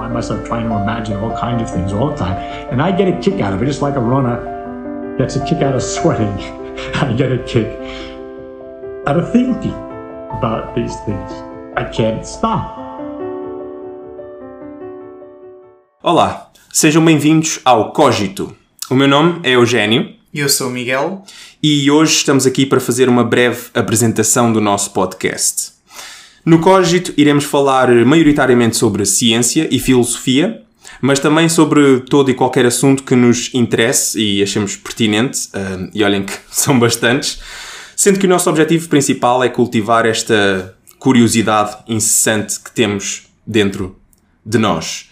find myself trying to imagine all kinds of things all the time. And I get a kick out of it, just like a runner gets a kick out of sweating. I get a kick out of thinking about these things. I can't stop. Olá, sejam bem-vindos ao Cogito. O meu nome é Eugênio. E eu sou o Miguel. E hoje estamos aqui para fazer uma breve apresentação do nosso podcast. No Cogito iremos falar maioritariamente sobre ciência e filosofia, mas também sobre todo e qualquer assunto que nos interesse e achemos pertinente, e olhem que são bastantes, sendo que o nosso objetivo principal é cultivar esta curiosidade incessante que temos dentro de nós.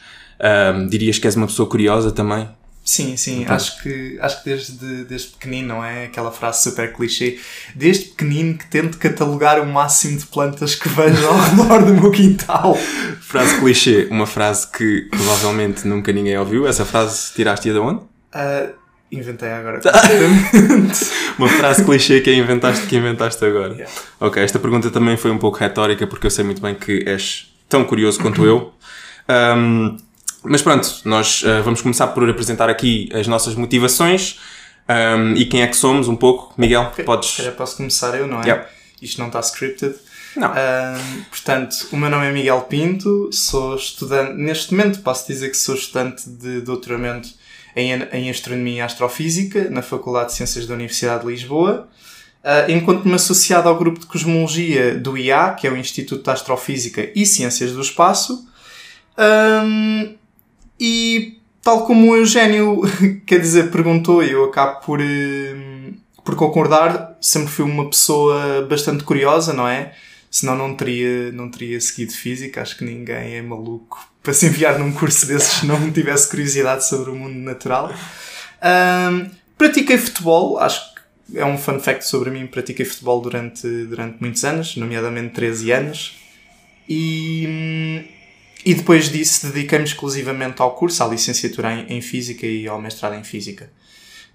Dirias que és uma pessoa curiosa também? Sim, sim, então. acho que, acho que desde, desde pequenino, não é? Aquela frase super clichê. Desde pequenino que tento catalogar o máximo de plantas que vejo ao redor do meu quintal. Frase clichê, uma frase que provavelmente nunca ninguém ouviu. Essa frase tiraste-a de onde? Uh, inventei agora. uma frase clichê que inventaste que inventaste agora. Yeah. Ok, esta pergunta também foi um pouco retórica porque eu sei muito bem que és tão curioso quanto eu. Um, mas pronto, nós uh, vamos começar por apresentar aqui as nossas motivações um, e quem é que somos um pouco. Miguel, okay. podes. Já posso começar eu, não é? Yeah. Isto não está scripted. Não. Um, portanto, o meu nome é Miguel Pinto, sou estudante, neste momento posso dizer que sou estudante de doutoramento em, em Astronomia e Astrofísica na Faculdade de Ciências da Universidade de Lisboa. Uh, enquanto-me associado ao grupo de Cosmologia do IA, que é o Instituto de Astrofísica e Ciências do Espaço. Um, e tal como o Eugênio, quer dizer, perguntou, eu acabo por, hum, por concordar, sempre fui uma pessoa bastante curiosa, não é? Senão não teria, não teria seguido física, acho que ninguém é maluco para se enviar num curso desses se não tivesse curiosidade sobre o mundo natural. Um, pratiquei futebol, acho que é um fun fact sobre mim, pratiquei futebol durante, durante muitos anos, nomeadamente 13 anos. E hum, e depois disso dediquei-me exclusivamente ao curso, à licenciatura em, em Física e ao mestrado em Física.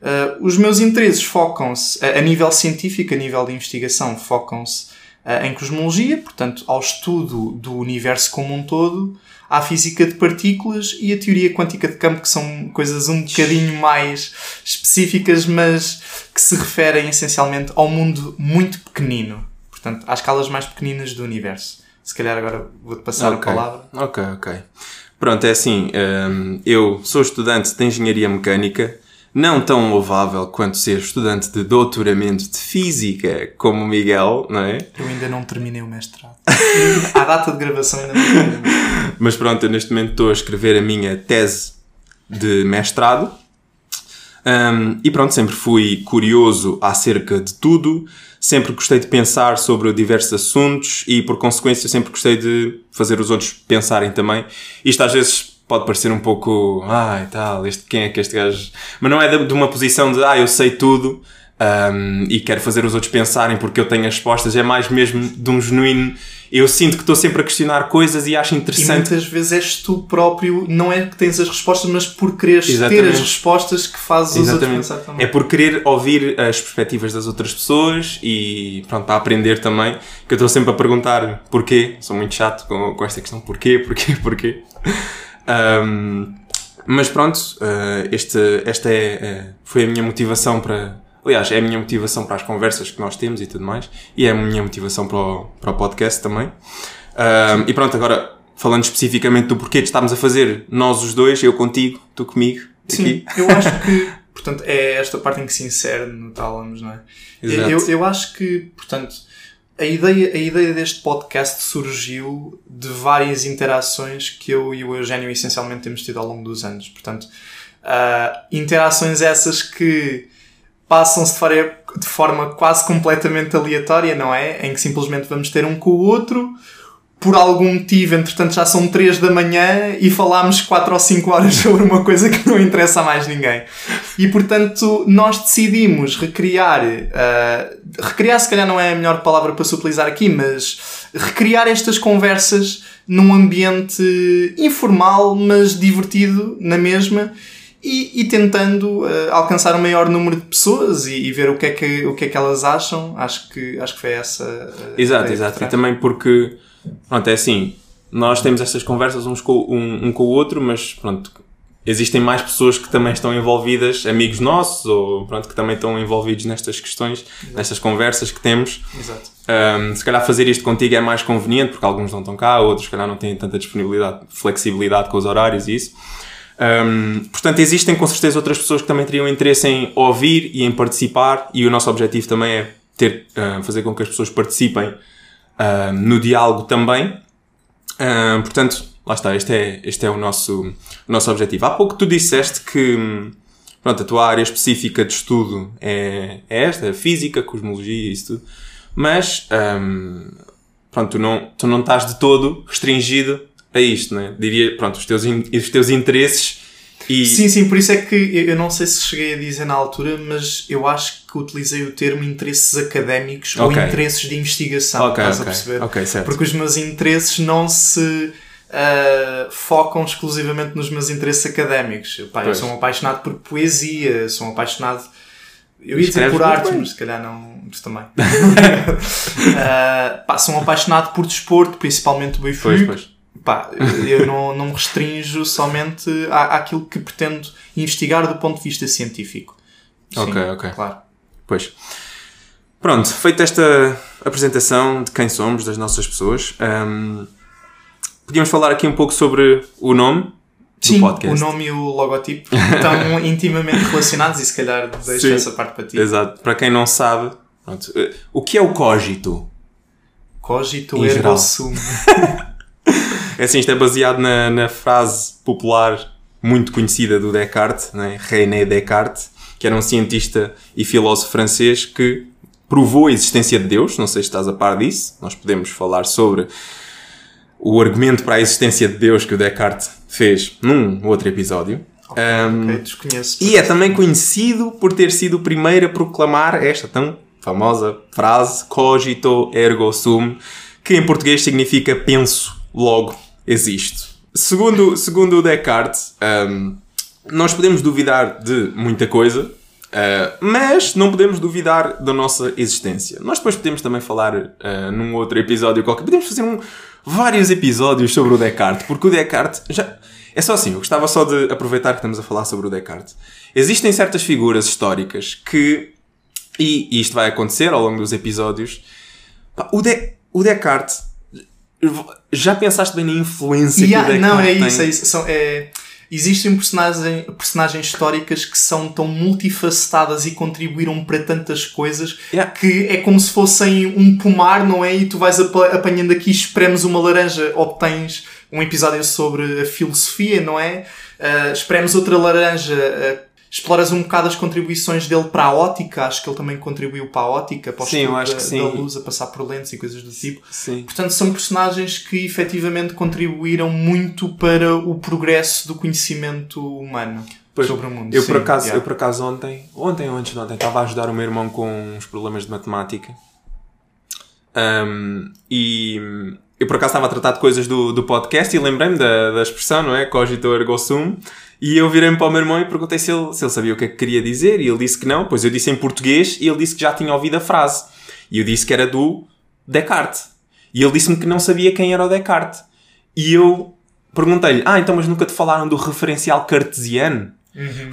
Uh, os meus interesses focam-se, a, a, nível científico, a nível de investigação, focam-se uh, em cosmologia, portanto, ao estudo do universo como um todo, à física de partículas e à teoria quântica de campo, que são coisas um bocadinho mais específicas, mas que se referem essencialmente ao mundo muito pequenino, portanto, às escalas mais pequeninas do universo. Se calhar agora vou-te passar okay. a palavra. Ok, ok. Pronto, é assim, um, eu sou estudante de Engenharia Mecânica, não tão louvável quanto ser estudante de doutoramento de Física como o Miguel, não é? Eu ainda não terminei o mestrado. à data de gravação ainda não terminei. Mas pronto, eu neste momento estou a escrever a minha tese de mestrado. Um, e pronto, sempre fui curioso acerca de tudo, sempre gostei de pensar sobre diversos assuntos e, por consequência, sempre gostei de fazer os outros pensarem também. Isto às vezes pode parecer um pouco, ai ah, tal, este, quem é que este gajo. Mas não é de, de uma posição de, ah, eu sei tudo um, e quero fazer os outros pensarem porque eu tenho as respostas, é mais mesmo de um genuíno eu sinto que estou sempre a questionar coisas e acho interessante. E muitas vezes és tu próprio, não é que tens as respostas, mas por quereres Exatamente. ter as respostas que fazes os outros pensar também. É por querer ouvir as perspectivas das outras pessoas e pronto, para aprender também, que eu estou sempre a perguntar porquê. Sou muito chato com, com esta questão, porquê, porquê, porquê. Um, mas pronto, uh, este, esta é, é, foi a minha motivação para, Aliás, é a minha motivação para as conversas que nós temos e tudo mais. E é a minha motivação para o, para o podcast também. Um, e pronto, agora falando especificamente do porquê de estarmos a fazer nós os dois, eu contigo, tu comigo. Sim, eu acho que, portanto, é esta parte em que se insere no Tálamos, não é? Exato. Eu, eu acho que, portanto, a ideia, a ideia deste podcast surgiu de várias interações que eu e o Eugênio essencialmente temos tido ao longo dos anos. Portanto, uh, interações essas que passam-se de, forma quase completamente aleatória, não é? Em que simplesmente vamos ter um com o outro, por algum motivo, entretanto já são 3 da manhã e falámos 4 ou 5 horas sobre uma coisa que não interessa a mais ninguém. E portanto nós decidimos recriar, uh, recriar se calhar não é a melhor palavra para se utilizar aqui, mas recriar estas conversas num ambiente informal, mas divertido na mesma e, e tentando uh, alcançar o maior número de pessoas e, e, ver o que, é que, o que é que elas acham. Acho que, acho que foi essa. Uh, exato, exato. E também porque, pronto, é assim, nós temos estas conversas uns com, um, um com o outro, mas pronto, existem mais pessoas que também estão envolvidas, amigos nossos, ou pronto, que também estão envolvidos nestas questões, nestas conversas que temos. Exato. Um, se calhar fazer isto contigo é mais conveniente, porque alguns não estão cá, outros se calhar não têm tanta disponibilidade, flexibilidade com os horários e isso. Um, portanto, existem com certeza outras pessoas que também teriam interesse em ouvir e em participar, e o nosso objetivo também é ter, uh, fazer com que as pessoas participem uh, no diálogo também. Uh, portanto, lá está, este é, este é o, nosso, o nosso objetivo. Há pouco tu disseste que pronto, a tua área específica de estudo é, é esta, a física, cosmologia e isso tudo, mas um, pronto, tu não, tu não estás de todo restringido a isto, né? Diria, pronto, os teus, os teus interesses e... Sim, sim, por isso é que eu não sei se cheguei a dizer na altura, mas eu acho que utilizei o termo interesses académicos Ok. ou interesses de investigação, Ok, estás ok, a perceber? ok, certo. Porque os meus interesses não se ah, focam exclusivamente nos meus interesses académicos. Pá, eu Pois. sou um apaixonado por poesia, sou um apaixonado. Eu ia dizer por artes, mas se calhar não. Tu também. Ah, pá, sou um apaixonado por desporto, principalmente o Pois, Benfica. pois. Pá, eu não, não me restrinjo somente à, àquilo que pretendo investigar do ponto de vista científico. Ok, ok. Claro. Pois. Pronto, feita esta apresentação de quem somos, das nossas pessoas, hum, podíamos falar aqui um pouco sobre o nome do Sim, o nome e o logotipo estão intimamente relacionados e se calhar deixo Sim. essa parte para ti. Exato. Para quem não sabe, pronto, eh, o que é o? Cogito Em ergo sum. É assim, isto é baseado na, na frase popular muito conhecida do Descartes, né? René Descartes, que era um cientista e filósofo francês que provou a existência de Deus. Não sei se estás a par disso. Nós podemos falar sobre o argumento para a existência de Deus que o Descartes fez num outro episódio. Um, Ok, desconheço. e é também conhecido por ter sido o primeiro a proclamar esta tão famosa frase cogito ergo sum, que em português significa penso, logo existo. Segundo, segundo o Descartes, hum, nós podemos duvidar de muita coisa, uh, mas não podemos duvidar da nossa existência. Nós depois podemos também falar uh, num outro episódio qualquer. Podemos fazer um- vários episódios sobre o Descartes, porque o Descartes já. É só assim, eu gostava só de aproveitar que estamos a falar sobre o Descartes. Existem certas figuras históricas que. E, e isto vai acontecer ao longo dos episódios. O, De, o Descartes. Já pensaste bem na influência há- que o não, é tem? isso, é isso. São, é, existem personagem, personagens históricas que são tão multifacetadas e contribuíram para tantas coisas Yeah. que é como se fossem um pomar, não é? E tu vais apa- apanhando aqui, espremes uma laranja, obtens um episódio sobre a filosofia, não é? Ah, espremes outra laranja, ah, exploras um bocado as contribuições dele para a ótica, acho que ele também contribuiu para a ótica, para o Sim, eu acho da, que sim. da luz, a passar por lentes e coisas do tipo. Sim. Portanto, são personagens que efetivamente contribuíram muito para o progresso do conhecimento humano Pois, sobre o mundo. Eu Sim, por, acaso, yeah. eu por acaso ontem, ontem ou antes de ontem, estava a ajudar o meu irmão com uns problemas de matemática. Um, e eu por acaso estava a tratar de coisas do, do podcast e lembrei-me da, da expressão, não é? Cogito ergo sum. E eu virei-me para o meu irmão e perguntei se ele, se ele sabia o que é que queria dizer. E ele disse que não. Pois eu disse em português e ele disse que já tinha ouvido a frase. E eu disse que era do Descartes. E ele disse-me que não sabia quem era o Descartes. E eu perguntei-lhe: Ah, então, mas nunca te falaram do referencial cartesiano?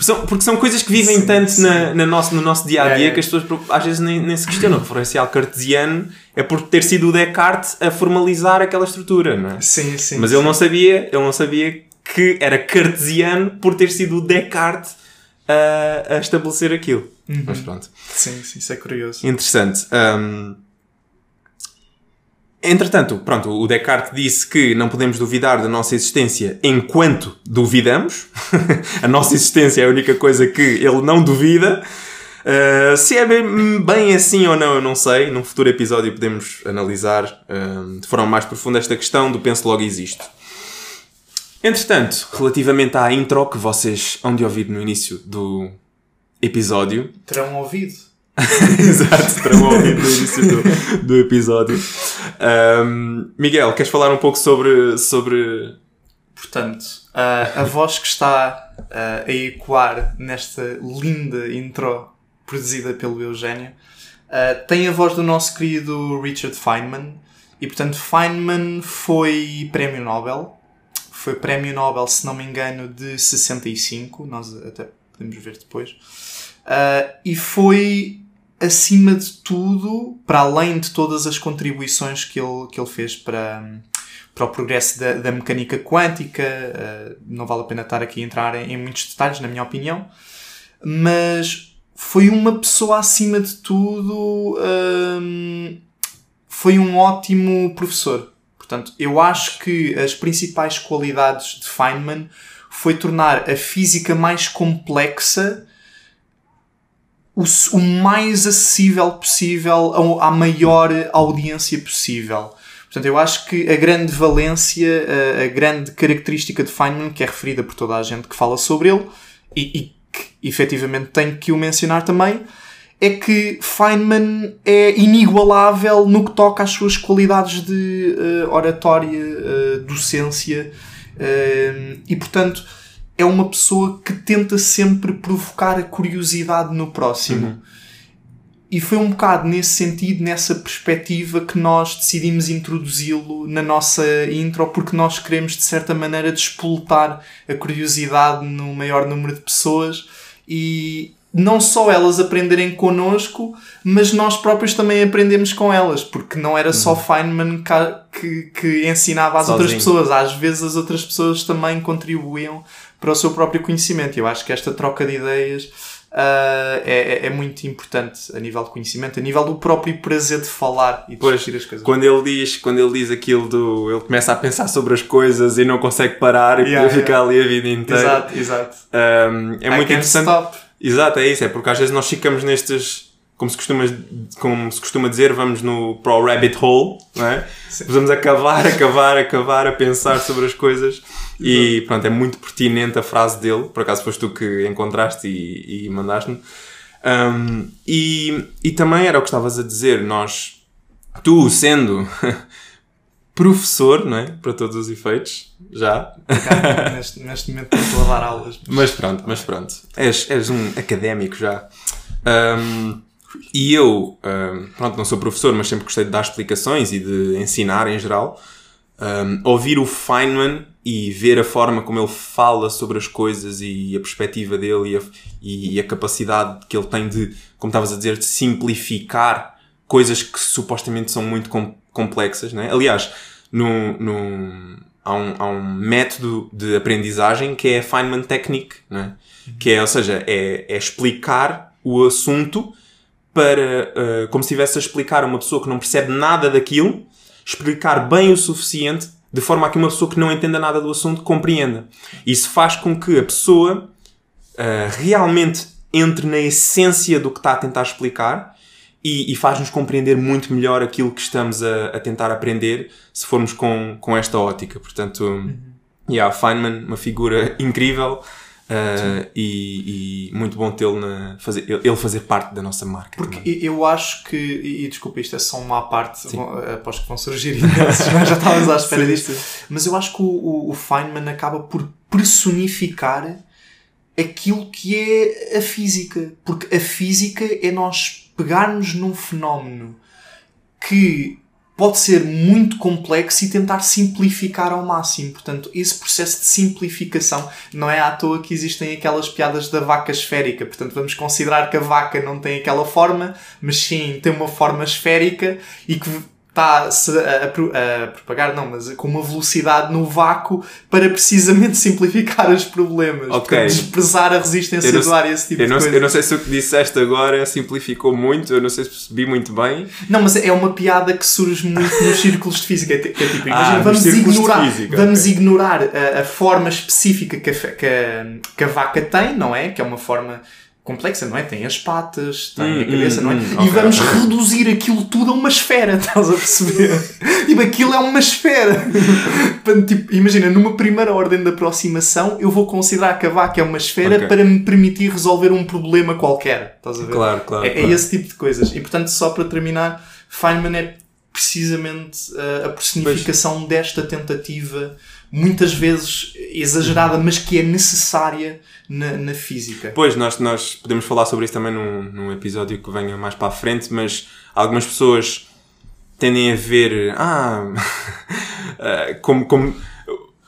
São- porque são coisas que vivem Uhum. Sim, tanto sim. na, na nosso, no nosso dia a dia Yeah, yeah. que as pessoas às vezes nem, nem se questionam. O referencial cartesiano é por ter sido o Descartes a formalizar aquela estrutura, não é? Sim, sim. Mas ele não sabia, ele não sabia que era cartesiano por ter sido o Descartes a, a estabelecer aquilo. Uhum. Mas pronto. Sim, sim, isso é curioso. Interessante. Hum, Entretanto, pronto, o Descartes disse que não podemos duvidar da nossa existência enquanto duvidamos. a nossa existência é a única coisa que ele não duvida. Uh, se é bem, bem assim ou não, eu não sei. Num futuro episódio podemos analisar hum, de forma mais profunda esta questão do penso logo existo. Entretanto, relativamente à intro que vocês hão de ouvir no início do episódio, Terão ouvido. Exato, terão ouvido no início do, do episódio. Ahm, Miguel, queres falar um pouco sobre. sobre... Portanto, a, a voz que está a ecoar nesta linda intro produzida pelo Eugénio ah, tem a voz do nosso querido Richard Feynman, E portanto, Feynman foi prémio Nobel. Foi prémio Nobel, se não me engano, de 65. Nós até podemos ver depois. Uh, e foi, acima de tudo, para além de todas as contribuições que ele, que ele fez para, para o progresso da, da mecânica quântica, uh, não vale a pena estar aqui a entrar em, em muitos detalhes, na minha opinião, mas foi uma pessoa acima de tudo. Um, foi um ótimo professor. Portanto, eu acho que as principais qualidades de Feynman foi tornar a física mais complexa o, o mais acessível possível à maior audiência possível. Portanto, eu acho que a grande valência, a, a, grande característica de Feynman, que é referida por toda a gente que fala sobre ele, e, e que efetivamente tenho que o mencionar também, é que Feynman é inigualável no que toca às suas qualidades de uh, oratória, uh, docência, uh, e portanto é uma pessoa que tenta sempre provocar a curiosidade no próximo. Uhum. E foi um bocado nesse sentido, nessa perspectiva, que nós decidimos introduzi-lo na nossa intro, porque nós queremos, de certa maneira, despoltar a curiosidade no maior número de pessoas e não só elas aprenderem connosco, mas nós próprios também aprendemos com elas, porque não era só uhum. Feynman que, que ensinava às Sozinho. outras pessoas, às vezes as outras pessoas também contribuíam para o seu próprio conhecimento. Eu acho que esta troca de ideias Uh, é, é, muito importante a nível de conhecimento, a nível do próprio prazer de falar e de pois, as coisas. Quando ele diz, quando ele diz aquilo do ele começa a pensar sobre as coisas e não consegue parar e yeah, ficar yeah. ali a vida inteira. Exato, exato. Um, é I muito interessante. Stop. Exato, é isso, é porque às vezes nós ficamos nestes como se costuma, como se costuma dizer, vamos no para o rabbit hole, não é? Vamos acabar, acabar, acabar a pensar sobre as coisas e pronto, é muito pertinente a frase dele, por acaso foste tu que encontraste e, e mandaste-me. Um, e, e também era o que estavas a dizer, nós, tu sendo professor, não é? Para todos os efeitos, já. neste, neste momento estou a dar aulas. Mas, mas pronto, mas pronto. És, és um académico já. Um, e eu, um, pronto, não sou professor, mas sempre gostei de dar explicações e de ensinar em geral. Um, ouvir o Feynman e ver a forma como ele fala sobre as coisas e a perspectiva dele e a, e a capacidade que ele tem de, como estavas a dizer, de simplificar coisas que supostamente são muito com, complexas. Né? Aliás, no, no, há, um, há um método de aprendizagem que é a Feynman Technique, né? que é, ou seja, é, é explicar o assunto para, uh, como se estivesse a explicar a uma pessoa que não percebe nada daquilo, explicar bem o suficiente de forma a que uma pessoa que não entenda nada do assunto compreenda. Isso faz com que a pessoa uh, realmente entre na essência do que está a tentar explicar e, e faz-nos compreender muito melhor aquilo que estamos a, a, tentar aprender se formos com, com esta ótica. Portanto, uhum. yeah, Feynman, uma figura incrível. Uh, e, e, muito bom tê-lo fazer, ele fazer parte da nossa marca. Porque também. eu acho que, e, desculpa, isto é só uma parte, após que vão surgir imensos, já estávamos à espera sim, disto, sim. mas eu acho que o, o, Feynman acaba por personificar aquilo que é a física, porque a física é nós pegarmos num fenómeno que pode ser muito complexo e tentar simplificar ao máximo. Portanto, esse processo de simplificação não é à toa que existem aquelas piadas da vaca esférica. Portanto, vamos considerar que a vaca não tem aquela forma, mas sim tem uma forma esférica e que está-se a, a, a, propagar, não, mas com uma velocidade no vácuo para precisamente simplificar os problemas. Ok. Desprezar a resistência não, do ar e esse tipo de não, coisa. Eu não sei se o que disseste agora simplificou muito, eu não sei se percebi muito bem. Não, mas é uma piada que surge muito nos círculos de física. Que é tipo, imagina, ah, vamos ignorar, física, vamos okay. ignorar a, a, forma específica que a, que, que a vaca tem, não é? Que é uma forma complexa, não é? Tem as patas, tem hum, a cabeça, hum, não é? Hum, e okay, vamos okay. reduzir aquilo tudo a uma esfera, estás a perceber? tipo, aquilo é uma esfera. tipo, imagina, numa primeira ordem de aproximação, eu vou considerar que a vaca é uma esfera okay. para me permitir resolver um problema qualquer, estás a ver? Claro, claro. É, é claro. é esse tipo de coisas. E portanto, só para terminar, Feynman é precisamente a, a personificação pois. desta tentativa muitas vezes exagerada, mas que é necessária na, na física. Pois, nós, nós podemos falar sobre isso também num, num episódio que venha mais para a frente, mas algumas pessoas tendem a ver. Ah. eh, como, como.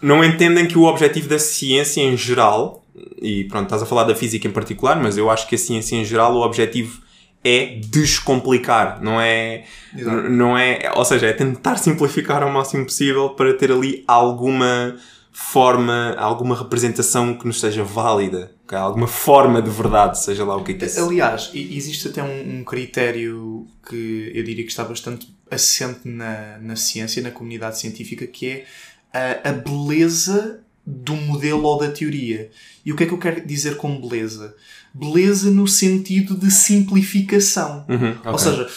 Não entendem que o objetivo da ciência em geral. E pronto, estás a falar da física em particular, mas eu acho que a ciência em geral, o objetivo é descomplicar, não é, Exato. não é, ou seja, é tentar simplificar ao máximo possível para ter ali alguma forma, alguma representação que nos seja válida, ok? alguma forma de verdade, seja lá o que é que isso. Aliás, existe até um, um critério que eu diria que está bastante assente na, na ciência, na comunidade científica, que é a, a beleza do modelo ou da teoria. E o que é que eu quero dizer com beleza? Beleza no sentido de simplificação. Uhum, Ou ok. seja,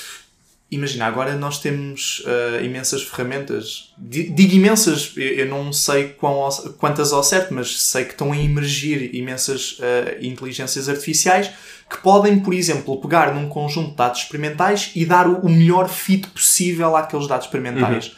imagina, agora nós temos ah, imensas ferramentas. Di- Digo imensas, eu não sei quão quantas ao certo, mas sei que estão a emergir imensas ah, inteligências artificiais que podem, por exemplo, pegar num conjunto de dados experimentais e dar o o melhor fit possível àqueles dados experimentais.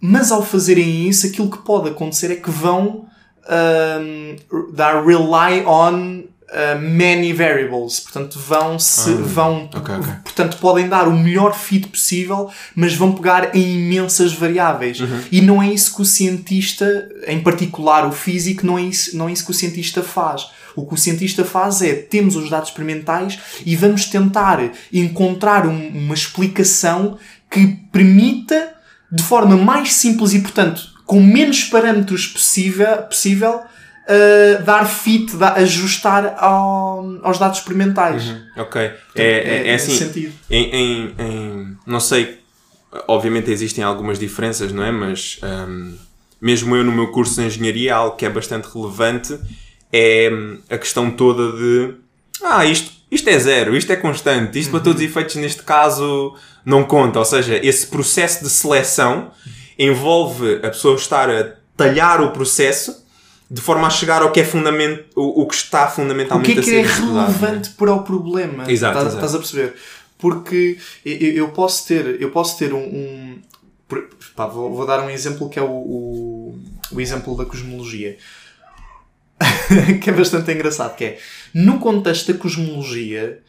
Mas ao fazerem isso, aquilo que pode acontecer é que vão ahm, dar rely on ah, many variables. Portanto, vão se vão ok, ok. portanto podem dar o melhor fit possível, mas vão pegar em imensas variáveis. E não é isso que o cientista, em particular o físico, não é isso, não é isso que o cientista faz. O que o cientista faz é temos os dados experimentais e vamos tentar encontrar um- uma explicação que permita de forma mais simples e, portanto, com menos parâmetros possível, possível uh, dar fit, dar- ajustar ao- aos dados experimentais. Ok. É, é, é nesse assim. sentido. Em, em, em- não sei, obviamente existem algumas diferenças, não é? Mas hum, mesmo eu no meu curso de engenharia, algo que é bastante relevante é hum, a questão toda de ah, isto, isto é zero, isto é constante, isto para todos os efeitos neste caso não conta. Ou seja, esse processo de seleção envolve a pessoa estar a talhar o processo de forma a chegar ao que é fundamento, o, o que está O fundamentalmente que é que é é? relevante para o problema? Exato, Estás, estás a perceber? Porque eu, eu posso ter, eu posso ter um. um- pá, vou, vou dar um exemplo que é o, o, o exemplo da cosmologia. que é bastante engraçado, que é no contexto da cosmologia,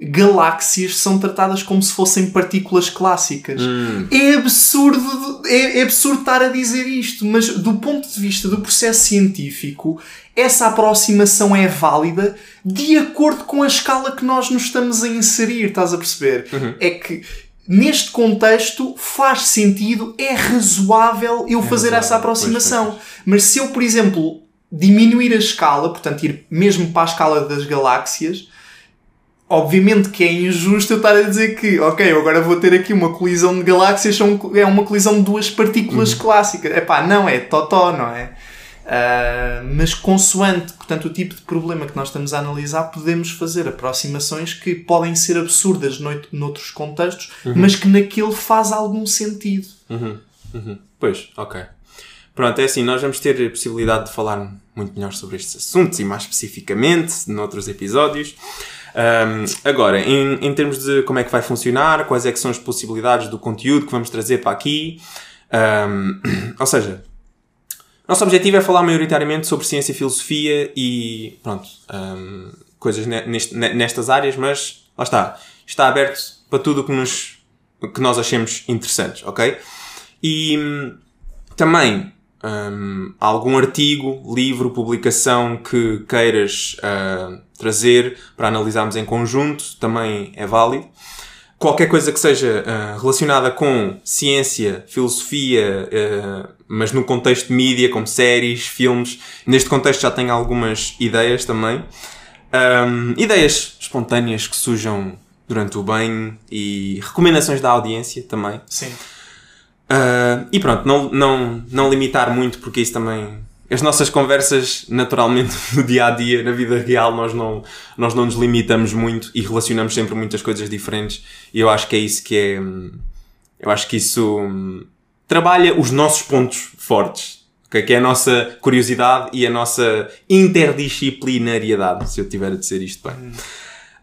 galáxias são tratadas como se fossem partículas clássicas. Hum. É absurdo, é, é absurdo estar a dizer isto, mas do ponto de vista do processo científico, essa aproximação é válida de acordo com a escala que nós nos estamos a inserir, estás a perceber? É que neste contexto faz sentido, é razoável eu fazer razoável, essa aproximação. Mas se eu, por exemplo, diminuir a escala, portanto ir mesmo para a escala das galáxias, Obviamente que é injusto eu estar a dizer que, ok, eu agora vou ter aqui uma colisão de galáxias, é uma colisão de duas partículas clássicas. Epá, não, é totó, não é? Ah, mas consoante, portanto, o tipo de problema que nós estamos a analisar, podemos fazer aproximações que podem ser absurdas nout- noutros contextos, mas que naquele faz algum sentido. Pois, ok. Pronto, é assim, nós vamos ter a possibilidade de falar muito melhor sobre estes assuntos e mais especificamente noutros episódios. Ahm, agora, em, em termos de como é que vai funcionar, quais é que são as possibilidades do conteúdo que vamos trazer para aqui, ahm, ou seja, nosso objetivo é falar maioritariamente sobre ciência e filosofia e pronto, ahm, coisas ne- neste- ne- nestas áreas, mas lá está, está aberto para tudo o que, que nós achemos interessantes, ok? E hum, também hum, algum artigo, livro, publicação que queiras ah, trazer para analisarmos em conjunto também é válido. Qualquer coisa que seja ah, relacionada com ciência, filosofia, ah, mas no contexto de mídia, como séries, filmes. Neste contexto já tenho algumas ideias também. Um, ideias espontâneas que surjam durante o banho e recomendações da audiência também. Sim. Uh, e pronto, não, não, não limitar muito, porque isso também. As nossas conversas, naturalmente, no dia a dia, na vida real, nós não, nós não nos limitamos muito e relacionamos sempre muitas coisas diferentes. E eu acho que é isso que é. hum, Eu acho que isso hum, trabalha os nossos pontos fortes, ok? que é a nossa curiosidade e a nossa interdisciplinariedade, se eu tiver a dizer isto bem.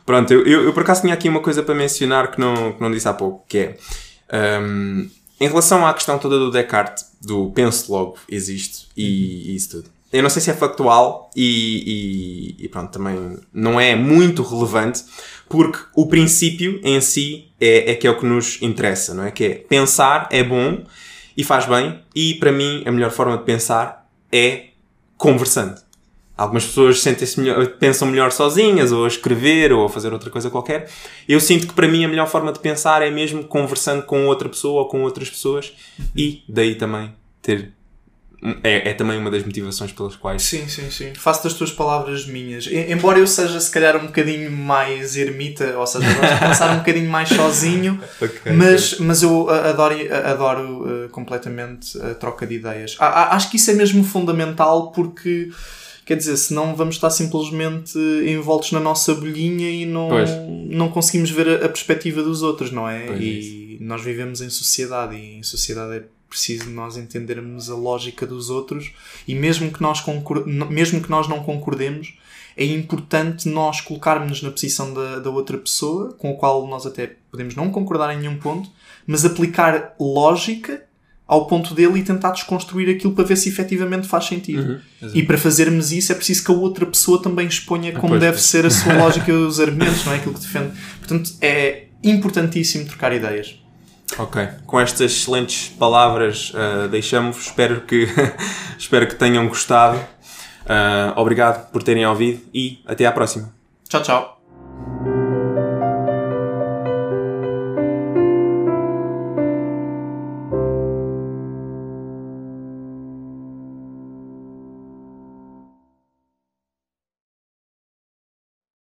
Pronto, eu, eu, eu por acaso tinha aqui uma coisa para mencionar que não, que não disse há pouco, que é hum, em relação à questão toda do Descartes, do penso logo, existe e, isso tudo. eu não sei se é factual e, e, e pronto, também não é muito relevante, porque o princípio em si é, é que é o que nos interessa, não é? Que é pensar é bom e faz bem, e para mim a melhor forma de pensar é conversando. Algumas pessoas sentem-se melhor, pensam melhor sozinhas, ou a escrever, ou a fazer outra coisa qualquer. Eu sinto que para mim a melhor forma de pensar é mesmo conversando com outra pessoa ou com outras pessoas, e daí também ter é, é, também uma das motivações pelas quais. Sim, sim, sim. Faço das tuas palavras minhas. Embora eu seja, se calhar, um bocadinho mais ermita, ou seja, gosto de pensar um bocadinho mais sozinho, okay, mas, okay. mas eu adoro, adoro uh, completamente a troca de ideias. Acho que isso é mesmo fundamental porque. Quer dizer, senão vamos estar simplesmente envoltos na nossa bolhinha e não, não conseguimos ver a, a perspectiva dos outros, não é? Pois e isso. nós vivemos em sociedade e em sociedade é preciso nós entendermos a lógica dos outros e mesmo que nós, mesmo que nós não concordemos, é importante nós colocarmos na posição da, da outra pessoa, com a qual nós até podemos não concordar em nenhum ponto, mas aplicar lógica ao ponto dele e tentar desconstruir aquilo para ver se efetivamente faz sentido. Uhum, e para fazermos isso é preciso que a outra pessoa também exponha como ah, deve ser a sua lógica e os argumentos, não é? Aquilo que defende. Portanto, é importantíssimo trocar ideias. Ok, com estas excelentes palavras uh, deixamos. Espero que, espero que tenham gostado. Uh, obrigado por terem ouvido e até à próxima. Tchau, tchau.